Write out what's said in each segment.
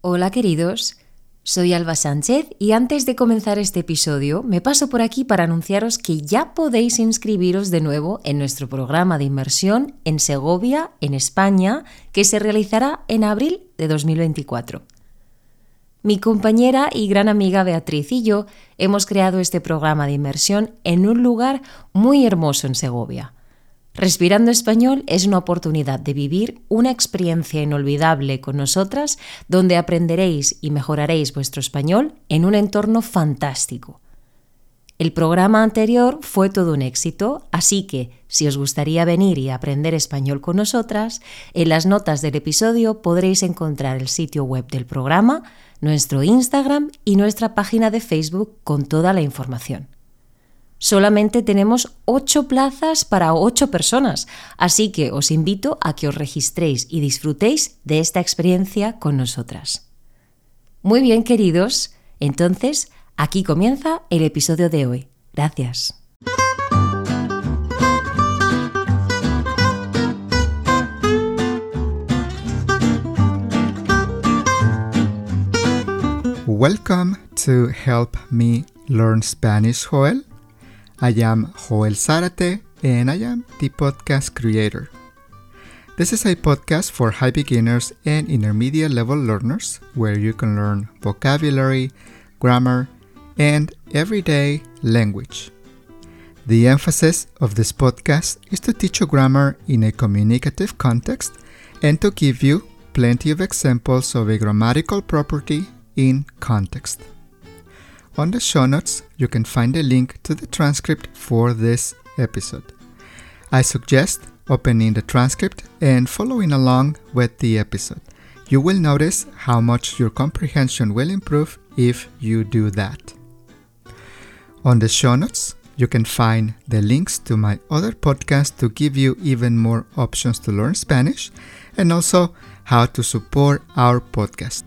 Hola queridos, soy Alba Sánchez y antes de comenzar este episodio me paso por aquí para anunciaros que ya podéis inscribiros de nuevo en nuestro programa de inmersión en Segovia, en España, que se realizará en abril de 2024. Mi compañera y gran amiga Beatriz y yo hemos creado este programa de inmersión en un lugar muy hermoso en Segovia Respirando Español es una oportunidad de vivir una experiencia inolvidable con nosotras donde aprenderéis y mejoraréis vuestro español en un entorno fantástico. El programa anterior fue todo un éxito, así que si os gustaría venir y aprender español con nosotras, en las notas del episodio podréis encontrar el sitio web del programa, nuestro Instagram y nuestra página de Facebook con toda la información. Solamente tenemos 8 plazas para 8 personas, así que os invito a que os registréis y disfrutéis de esta experiencia con nosotras. Muy bien, queridos, entonces aquí comienza el episodio de hoy. Gracias. Welcome to Help Me Learn Spanish, Joel. I am Joel Zarate and I am the podcast creator. This is a podcast for high beginners and intermediate level learners where you can learn vocabulary, grammar, and everyday language. The emphasis of this podcast is to teach you grammar in a communicative context and to give you plenty of examples of a grammatical property in context. On the show notes, you can find a link to the transcript for this episode. I suggest opening the transcript and following along with the episode. You will notice how much your comprehension will improve if you do that. On the show notes, you can find the links to my other podcasts to give you even more options to learn Spanish and also how to support our podcast.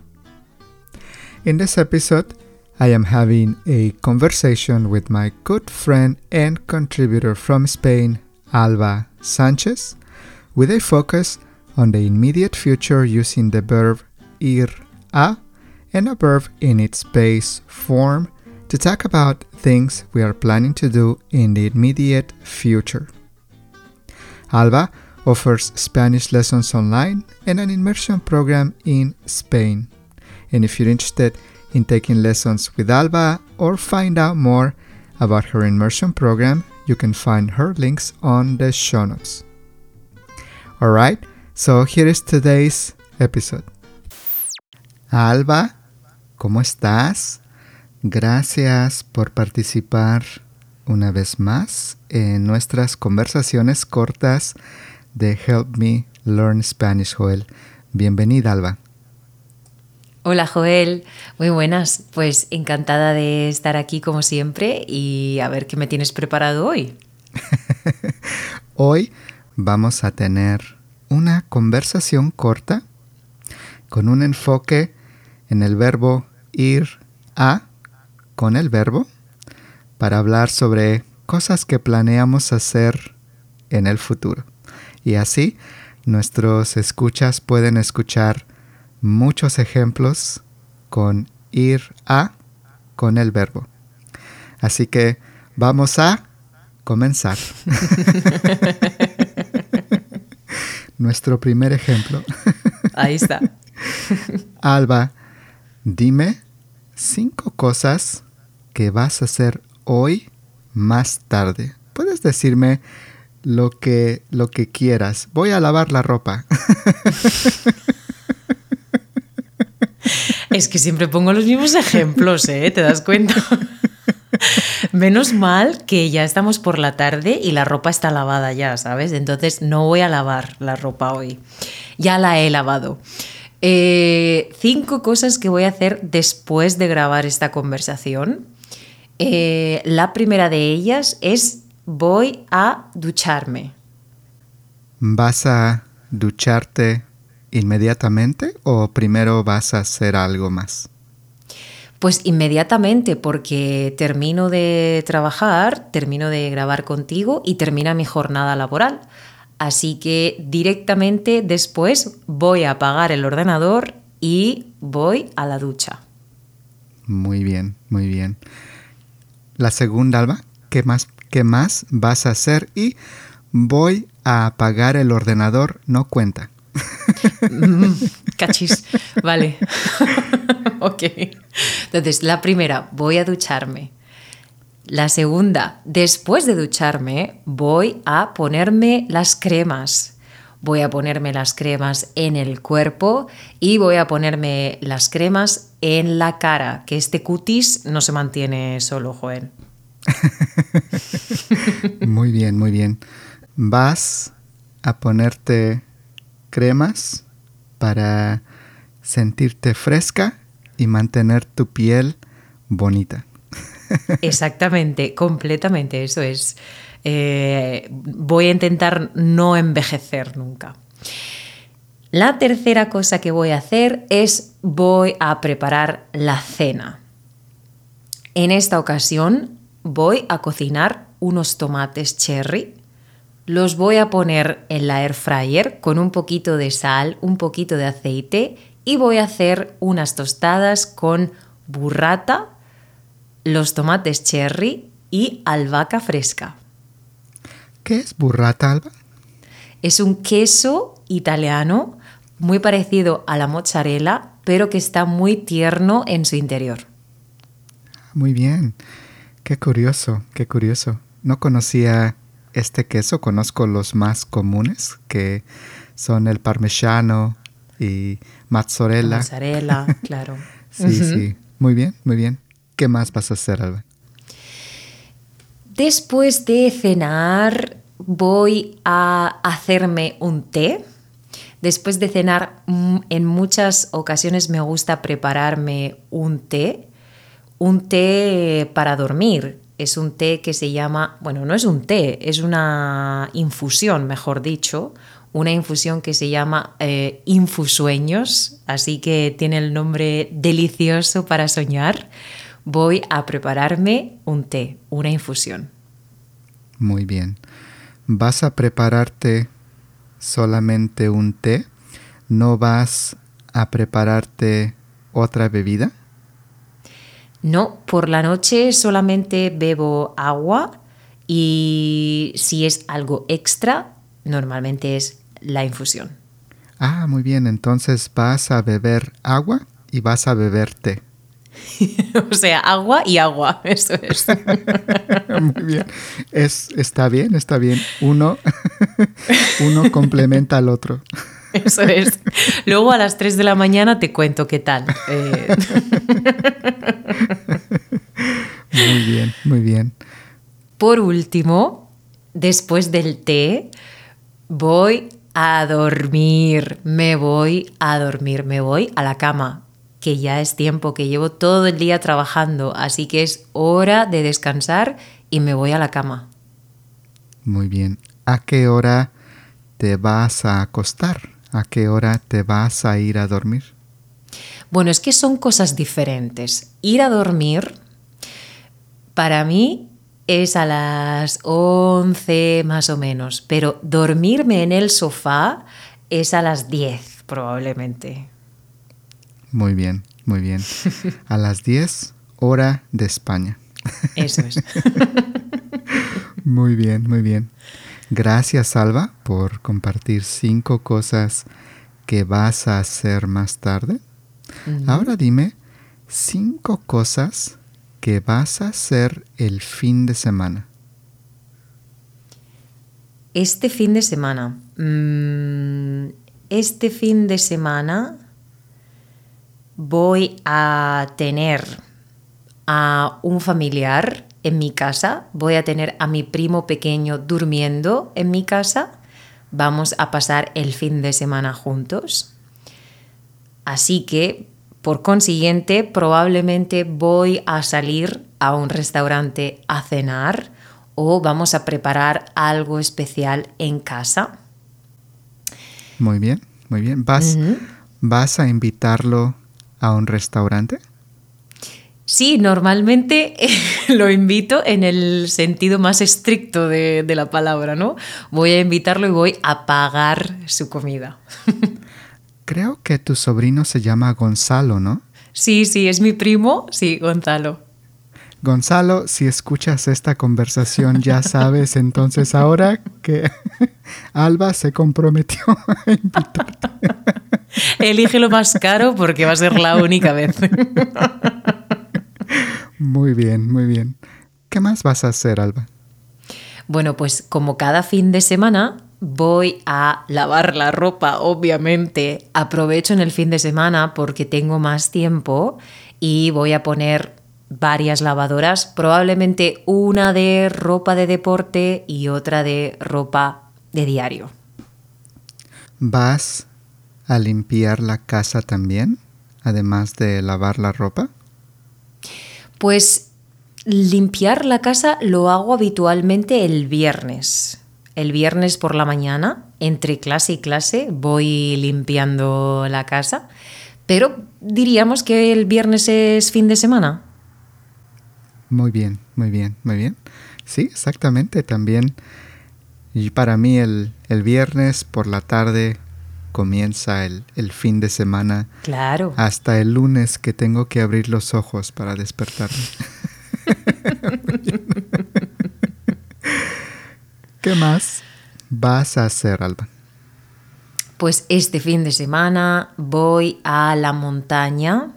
In this episode, I am having a conversation with my good friend and contributor from Spain, Alba Sanchez, with a focus on the immediate future using the verb ir a and a verb in its base form to talk about things we are planning to do in the immediate future. Alba offers Spanish lessons online and an immersion program in Spain. And if you're interested in taking lessons with Alba or find out more about her immersion program, you can find her links on the show notes. Alright, so here is today's episode. Alba, ¿cómo estás? Gracias por participar una vez más en nuestras conversaciones cortas de Help Me Learn Spanish, Joel. Bienvenida, Alba. Hola Joel, muy buenas. Pues encantada de estar aquí como siempre y a ver qué me tienes preparado hoy. hoy vamos a tener una conversación corta con un enfoque en el verbo ir a con el verbo para hablar sobre cosas que planeamos hacer en el futuro. Y así nuestros escuchas pueden escuchar muchos ejemplos con ir a con el verbo. Así que vamos a comenzar. Nuestro primer ejemplo. Ahí está. Alba, dime cinco cosas que vas a hacer hoy más tarde. Puedes decirme lo que, lo que quieras. Voy a lavar la ropa. Es que siempre pongo los mismos ejemplos, ¿eh? ¿Te das cuenta? Menos mal que ya estamos por la tarde y la ropa está lavada ya, ¿sabes? Entonces no voy a lavar la ropa hoy. Ya la he lavado. Eh, cinco cosas que voy a hacer después de grabar esta conversación. Eh, la primera de ellas es voy a ducharme. ¿Vas a ducharte inmediatamente o primero vas a hacer algo más? Pues inmediatamente, porque termino de trabajar, termino de grabar contigo y termina mi jornada laboral. Así que directamente después voy a apagar el ordenador y voy a la ducha. Muy bien, muy bien. La segunda, Alba, ¿qué más, qué más vas a hacer? Y voy a apagar el ordenador, no cuenta. Mm, cachis, vale. ok. Entonces, la primera, voy a ducharme. La segunda, después de ducharme, voy a ponerme las cremas. Voy a ponerme las cremas en el cuerpo y voy a ponerme las cremas en la cara, que este cutis no se mantiene solo, Joel. muy bien, muy bien. Vas a ponerte cremas para sentirte fresca y mantener tu piel bonita. Exactamente, completamente, eso es. Eh, voy a intentar no envejecer nunca. La tercera cosa que voy a hacer es voy a preparar la cena. En esta ocasión voy a cocinar unos tomates cherry. Los voy a poner en la air fryer con un poquito de sal, un poquito de aceite y voy a hacer unas tostadas con burrata, los tomates cherry y albahaca fresca. ¿Qué es burrata, Alba? Es un queso italiano muy parecido a la mozzarella, pero que está muy tierno en su interior. Muy bien. Qué curioso, qué curioso. No conocía este queso, conozco los más comunes, que son el parmesano y mozzarella. Mozzarella, claro. sí, sí. Muy bien, muy bien. ¿Qué más vas a hacer, Alba? Después de cenar, voy a hacerme un té. Después de cenar, mm, en muchas ocasiones me gusta prepararme un té. Un té para dormir. Es un té que se llama, bueno, no es un té, es una infusión, mejor dicho, una infusión que se llama eh, Infusueños, así que tiene el nombre delicioso para soñar voy a prepararme un té, una infusión. Muy bien. ¿Vas a prepararte solamente un té? ¿No vas a prepararte otra bebida? No, por la noche solamente bebo agua y si es algo extra, normalmente es la infusión. Ah, muy bien, entonces vas a beber agua y vas a beber té. o sea, agua y agua, eso es. Muy bien. Es, está bien, está bien. Uno, uno complementa al otro. Eso es. Luego a las 3 de la mañana te cuento qué tal. Eh. Muy bien, muy bien. Por último, después del té, voy a dormir. Me voy a dormir, me voy a la cama que ya es tiempo, que llevo todo el día trabajando, así que es hora de descansar y me voy a la cama. Muy bien. ¿A qué hora te vas a acostar? ¿A qué hora te vas a ir a dormir? Bueno, es que son cosas diferentes. Ir a dormir, para mí, es a las 11 más o menos, pero dormirme en el sofá es a las 10 probablemente. Muy bien, muy bien. A las 10, hora de España. Eso es. muy bien, muy bien. Gracias, Salva, por compartir cinco cosas que vas a hacer más tarde. Ahora dime cinco cosas que vas a hacer el fin de semana. Este fin de semana. Mm, este fin de semana voy a tener a un familiar en mi casa, voy a tener a mi primo pequeño durmiendo en mi casa, vamos a pasar el fin de semana juntos. Así que, por consiguiente, probablemente voy a salir a un restaurante a cenar o vamos a preparar algo especial en casa. Muy bien, muy bien. ¿Vas, ¿vas a invitarlo a un restaurante? Sí, normalmente lo invito en el sentido más estricto de, la palabra, ¿no? Voy a invitarlo y voy a pagar su comida. Creo que tu sobrino se llama Gonzalo, ¿no? Sí, sí, es mi primo, sí, Gonzalo. Gonzalo, si escuchas esta conversación ya sabes entonces ahora que Alba se comprometió a invitarte. Elige lo más caro porque va a ser la única vez. Muy bien, muy bien. ¿Qué más vas a hacer, Alba? Bueno, pues como cada fin de semana voy a lavar la ropa, obviamente. Aprovecho en el fin de semana porque tengo más tiempo y voy a poner varias lavadoras, probablemente una de ropa de deporte y otra de ropa de diario. ¿Vas a limpiar la casa también, además de lavar la ropa? Pues limpiar la casa lo hago habitualmente el viernes. El viernes por la mañana, entre clase y clase, voy limpiando la casa. Pero diríamos que el viernes es fin de semana. Muy bien, muy bien, muy bien. Sí, exactamente. También y para mí el, el viernes por la tarde comienza el, el, fin de semana. Claro. Hasta el lunes que tengo que abrir los ojos para despertarme. ¿Qué más vas a hacer, Alba? Pues este fin de semana voy a la montaña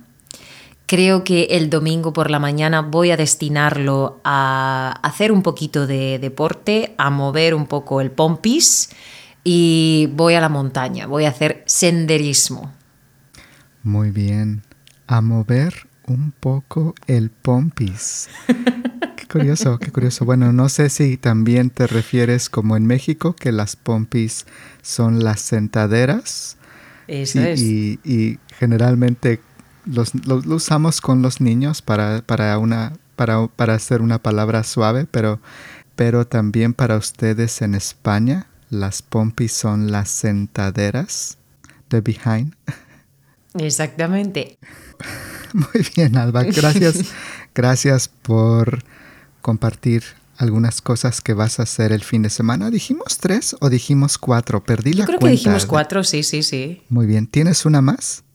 Creo que el domingo por la mañana voy a destinarlo a hacer un poquito de deporte, a mover un poco el pompis y voy a la montaña, voy a hacer senderismo. Muy bien, a mover un poco el pompis. Qué curioso, qué curioso. Bueno, no sé si también te refieres como en México, que las pompis son las sentaderas. Eso y, es. Y, y generalmente los, lo, lo, usamos con los niños para, para, una, para, para hacer una palabra suave, pero, pero también para ustedes en España, las pompis son las sentaderas de behind. Exactamente. Muy bien, Alba. Gracias, gracias por compartir algunas cosas que vas a hacer el fin de semana. ¿Dijimos tres o dijimos cuatro? Perdí Yo la creo cuenta. que dijimos cuatro, sí, sí, sí. Muy bien. ¿Tienes una más?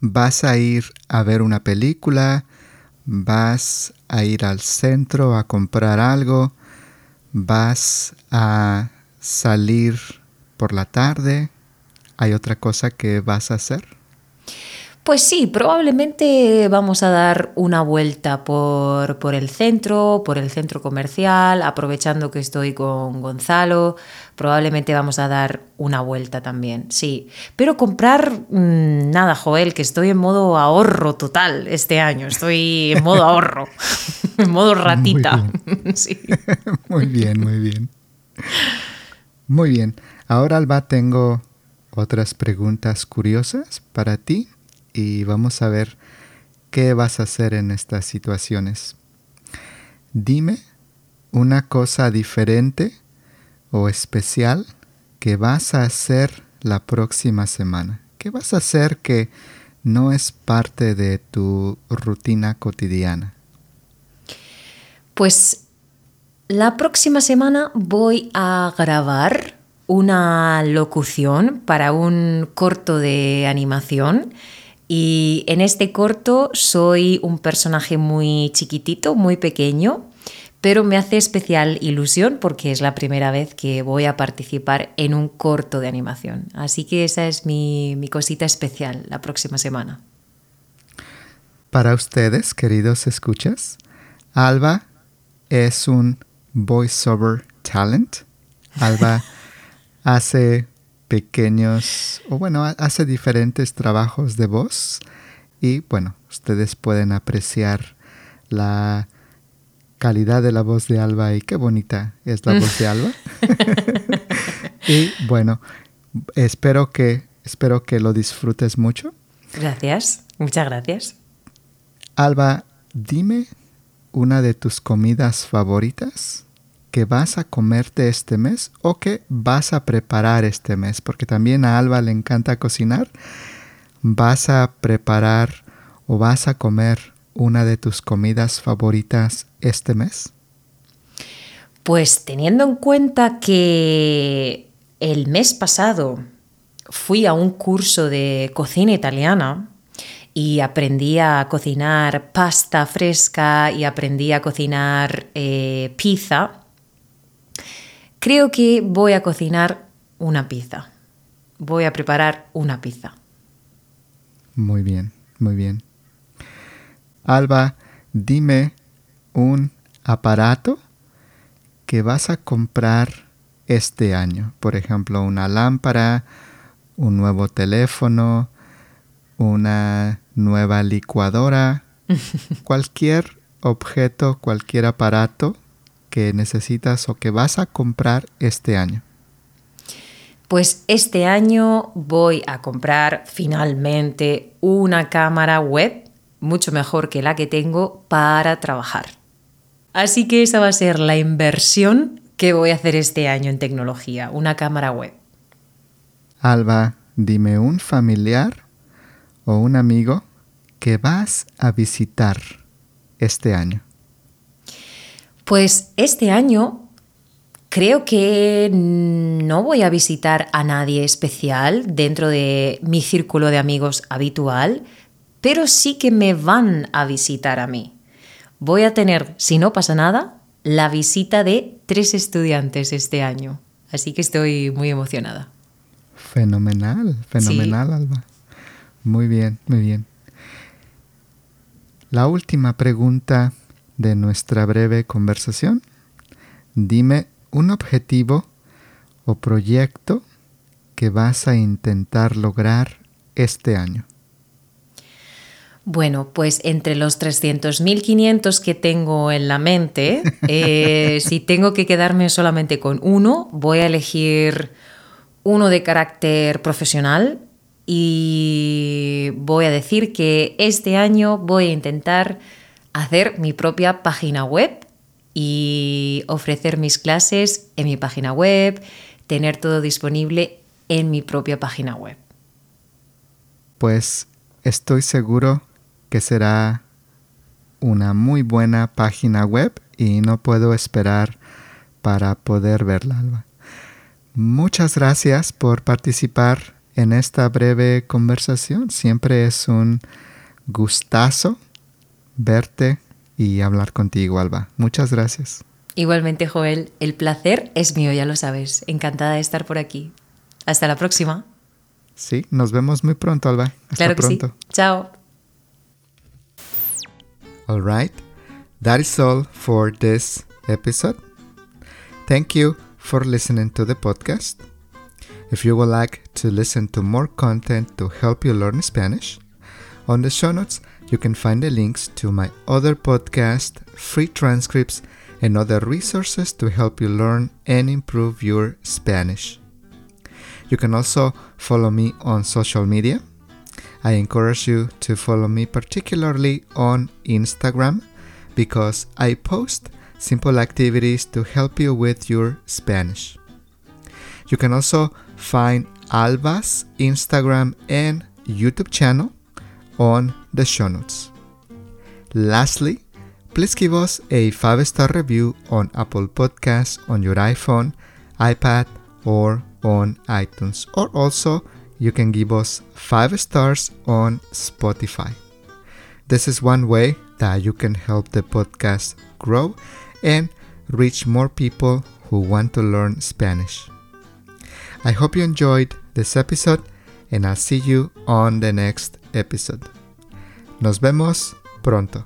vas a ir a ver una película, vas a ir al centro a comprar algo, vas a salir por la tarde, ¿hay otra cosa que vas a hacer? Pues sí, probablemente vamos a dar una vuelta por, por, el centro, por el centro comercial, aprovechando que estoy con Gonzalo, probablemente vamos a dar una vuelta también, sí. Pero comprar, mmm, nada, Joel, que estoy en modo ahorro total este año, estoy en modo ahorro, en modo ratita. Muy bien. sí. muy bien, muy bien. Muy bien. Ahora, Alba, tengo otras preguntas curiosas para ti y vamos a ver qué vas a hacer en estas situaciones. Dime una cosa diferente o especial que vas a hacer la próxima semana. ¿Qué vas a hacer que no es parte de tu rutina cotidiana? Pues la próxima semana voy a grabar una locución para un corto de animación y en este corto soy un personaje muy chiquitito, muy pequeño, pero me hace especial ilusión porque es la primera vez que voy a participar en un corto de animación. Así que esa es mi, cosita especial la próxima semana. Para ustedes, queridos escuchas, Alba es un voiceover talent. Alba hace pequeños, o bueno, hace diferentes trabajos de voz y bueno, ustedes pueden apreciar la calidad de la voz de Alba y qué bonita es la voz de Alba. y bueno, espero que, espero que lo disfrutes mucho. Gracias, muchas gracias. Alba, dime una de tus comidas favoritas que vas a comerte este mes o que vas a preparar este mes, porque también a Alba le encanta cocinar. ¿Vas a preparar o vas a comer una de tus comidas favoritas este mes? Pues teniendo en cuenta que el mes pasado fui a un curso de cocina italiana y aprendí a cocinar pasta fresca y aprendí a cocinar eh, pizza, creo que voy a cocinar una pizza. Voy a preparar una pizza. Muy bien, muy bien. Alba, dime un aparato que vas a comprar este año. Por ejemplo, una lámpara, un nuevo teléfono, una nueva licuadora, cualquier objeto, cualquier aparato que necesitas o que vas a comprar este año. Pues este año voy a comprar finalmente una cámara web mucho mejor que la que tengo para trabajar. Así que esa va a ser la inversión que voy a hacer este año en tecnología, una cámara web. Alba, dime un familiar o un amigo que vas a visitar este año? Pues este año creo que no voy a visitar a nadie especial dentro de mi círculo de amigos habitual, pero sí que me van a visitar a mí. Voy a tener, si no pasa nada, la visita de tres estudiantes este año. Así que estoy muy emocionada. Fenomenal, fenomenal, Alba. Muy bien, muy bien. La última pregunta de nuestra breve conversación. Dime un objetivo o proyecto que vas a intentar lograr este año. Bueno, pues entre los 300.500 que tengo en la mente, eh, si tengo que quedarme solamente con uno, voy a elegir uno de carácter profesional y voy a decir que este año voy a intentar hacer mi propia página web y ofrecer mis clases en mi página web, tener todo disponible en mi propia página web. Pues estoy seguro que será una muy buena página web y no puedo esperar para poder verla, Alba. Muchas gracias por participar en esta breve conversación. Siempre es un gustazo verte y hablar contigo, Alba. Muchas gracias. Igualmente, Joel, el placer es mío, ya lo sabes. Encantada de estar por aquí. Hasta la próxima. Sí, nos vemos muy pronto, Alba. Hasta claro que pronto. Sí. Chao. All right. That is all for this episode. Thank you for listening to the podcast. If you would like to listen to more content to help you learn Spanish, on the show notes you can find the links to my other podcast, free transcripts, and other resources to help you learn and improve your Spanish. You can also follow me on social media. I encourage you to follow me particularly on Instagram because I post simple activities to help you with your Spanish. You can also find Alba's Instagram and YouTube channel on the show notes. Lastly, please give us a 5 star review on Apple Podcasts on your iPhone, iPad, or on iTunes. Or also, you can give us 5 stars on Spotify. This is one way that you can help the podcast grow and reach more people who want to learn Spanish. I hope you enjoyed this episode and I'll see you on the next episode. Nos vemos pronto.